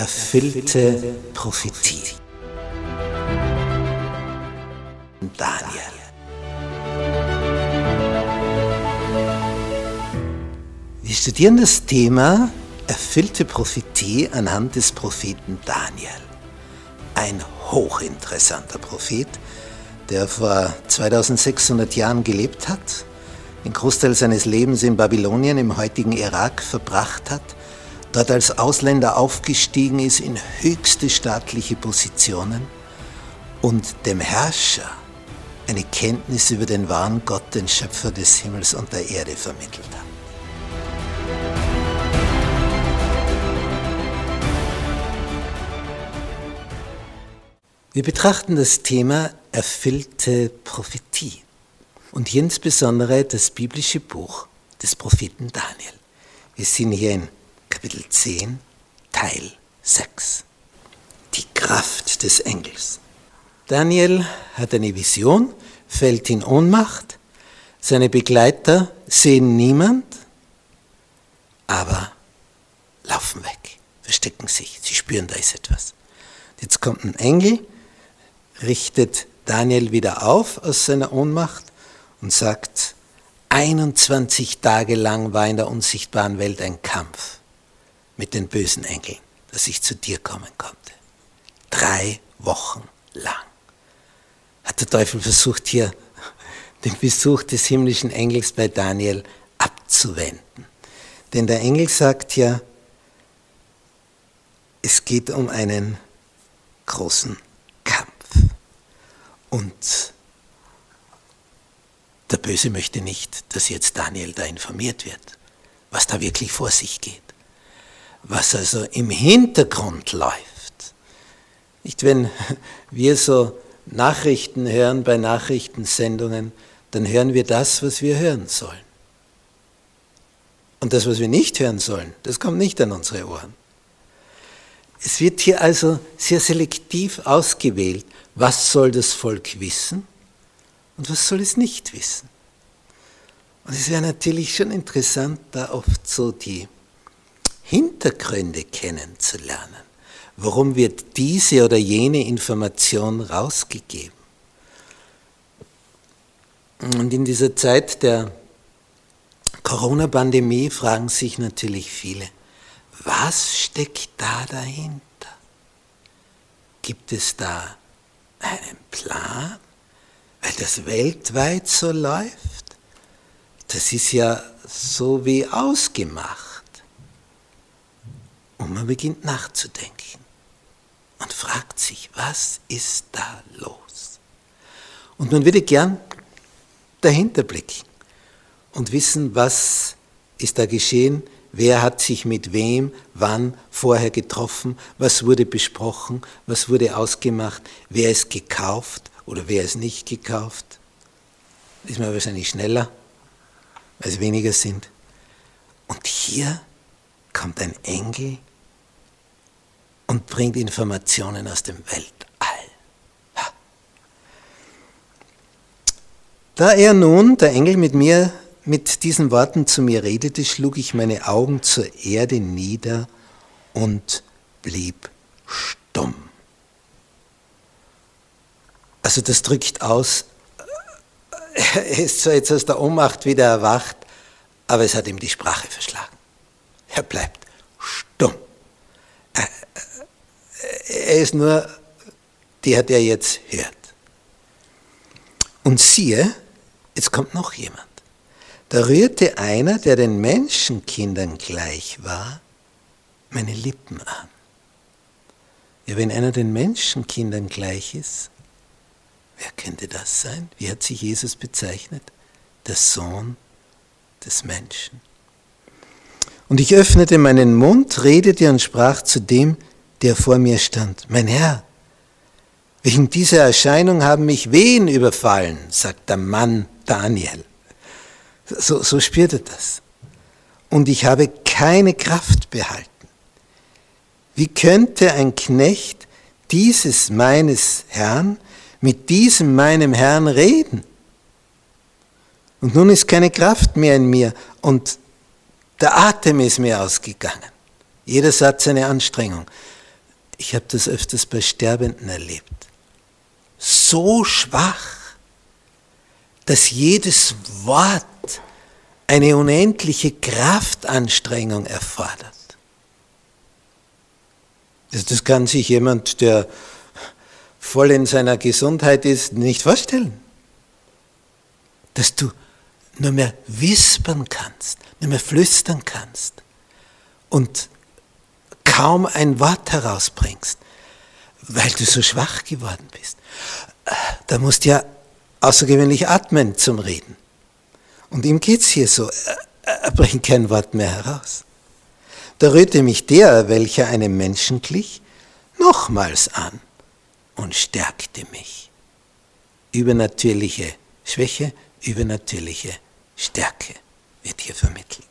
erfüllte Prophetie. Daniel. Wir studieren das Thema erfüllte Prophetie anhand des Propheten Daniel. Ein hochinteressanter Prophet, der vor 2600 Jahren gelebt hat, den Großteil seines Lebens in Babylonien im heutigen Irak verbracht hat, dort als Ausländer aufgestiegen ist in höchste staatliche Positionen und dem Herrscher eine Kenntnis über den wahren Gott, den Schöpfer des Himmels und der Erde vermittelt hat. Wir betrachten das Thema erfüllte Prophetie und insbesondere das biblische Buch des Propheten Daniel. Wir sind hier in Kapitel 10, Teil 6. Die Kraft des Engels. Daniel hat eine Vision, fällt in Ohnmacht, seine Begleiter sehen niemand, aber laufen weg, verstecken sich, sie spüren, da ist etwas. Jetzt kommt ein Engel, richtet Daniel wieder auf aus seiner Ohnmacht und sagt, 21 Tage lang war in der unsichtbaren Welt ein Kampf mit den bösen Engeln, dass ich zu dir kommen konnte. Drei Wochen lang hat der Teufel versucht, hier den Besuch des himmlischen Engels bei Daniel abzuwenden. Denn der Engel sagt ja, es geht um einen großen und der Böse möchte nicht, dass jetzt Daniel da informiert wird, was da wirklich vor sich geht. Was also im Hintergrund läuft. Nicht, wenn wir so Nachrichten hören bei Nachrichtensendungen, dann hören wir das, was wir hören sollen. Und das, was wir nicht hören sollen, das kommt nicht an unsere Ohren. Es wird hier also sehr selektiv ausgewählt, was soll das Volk wissen und was soll es nicht wissen. Und es wäre natürlich schon interessant, da oft so die Hintergründe kennenzulernen. Warum wird diese oder jene Information rausgegeben? Und in dieser Zeit der Corona-Pandemie fragen sich natürlich viele, was steckt da dahinter? Gibt es da einen Plan, weil das weltweit so läuft. Das ist ja so wie ausgemacht. Und man beginnt nachzudenken und fragt sich, was ist da los? Und man würde gern dahinter blicken und wissen, was ist da geschehen, Wer hat sich mit wem, wann, vorher getroffen? Was wurde besprochen? Was wurde ausgemacht? Wer ist gekauft oder wer ist nicht gekauft? Ist man wahrscheinlich schneller, weil es weniger sind. Und hier kommt ein Engel und bringt Informationen aus dem Weltall. Da er nun, der Engel, mit mir mit diesen Worten zu mir redete, schlug ich meine Augen zur Erde nieder und blieb stumm. Also das drückt aus, er ist zwar jetzt aus der Ohnmacht wieder erwacht, aber es hat ihm die Sprache verschlagen. Er bleibt stumm. Er ist nur der, der jetzt hört. Und siehe, jetzt kommt noch jemand. Da rührte einer, der den Menschenkindern gleich war, meine Lippen an. Ja, wenn einer den Menschenkindern gleich ist, wer könnte das sein? Wie hat sich Jesus bezeichnet? Der Sohn des Menschen. Und ich öffnete meinen Mund, redete und sprach zu dem, der vor mir stand. Mein Herr, wegen dieser Erscheinung haben mich Wehen überfallen, sagt der Mann Daniel. So, so spürte das. Und ich habe keine Kraft behalten. Wie könnte ein Knecht dieses meines Herrn mit diesem meinem Herrn reden? Und nun ist keine Kraft mehr in mir und der Atem ist mir ausgegangen. Jeder Satz eine Anstrengung. Ich habe das öfters bei Sterbenden erlebt. So schwach, dass jedes Wort eine unendliche Kraftanstrengung erfordert. Das kann sich jemand, der voll in seiner Gesundheit ist, nicht vorstellen. Dass du nur mehr wispern kannst, nur mehr flüstern kannst und kaum ein Wort herausbringst, weil du so schwach geworden bist. Da musst du ja außergewöhnlich atmen zum Reden. Und ihm geht's hier so, er bringt kein Wort mehr heraus. Da rührte mich der, welcher einem Menschen glich, nochmals an und stärkte mich. Übernatürliche Schwäche, übernatürliche Stärke wird hier vermittelt.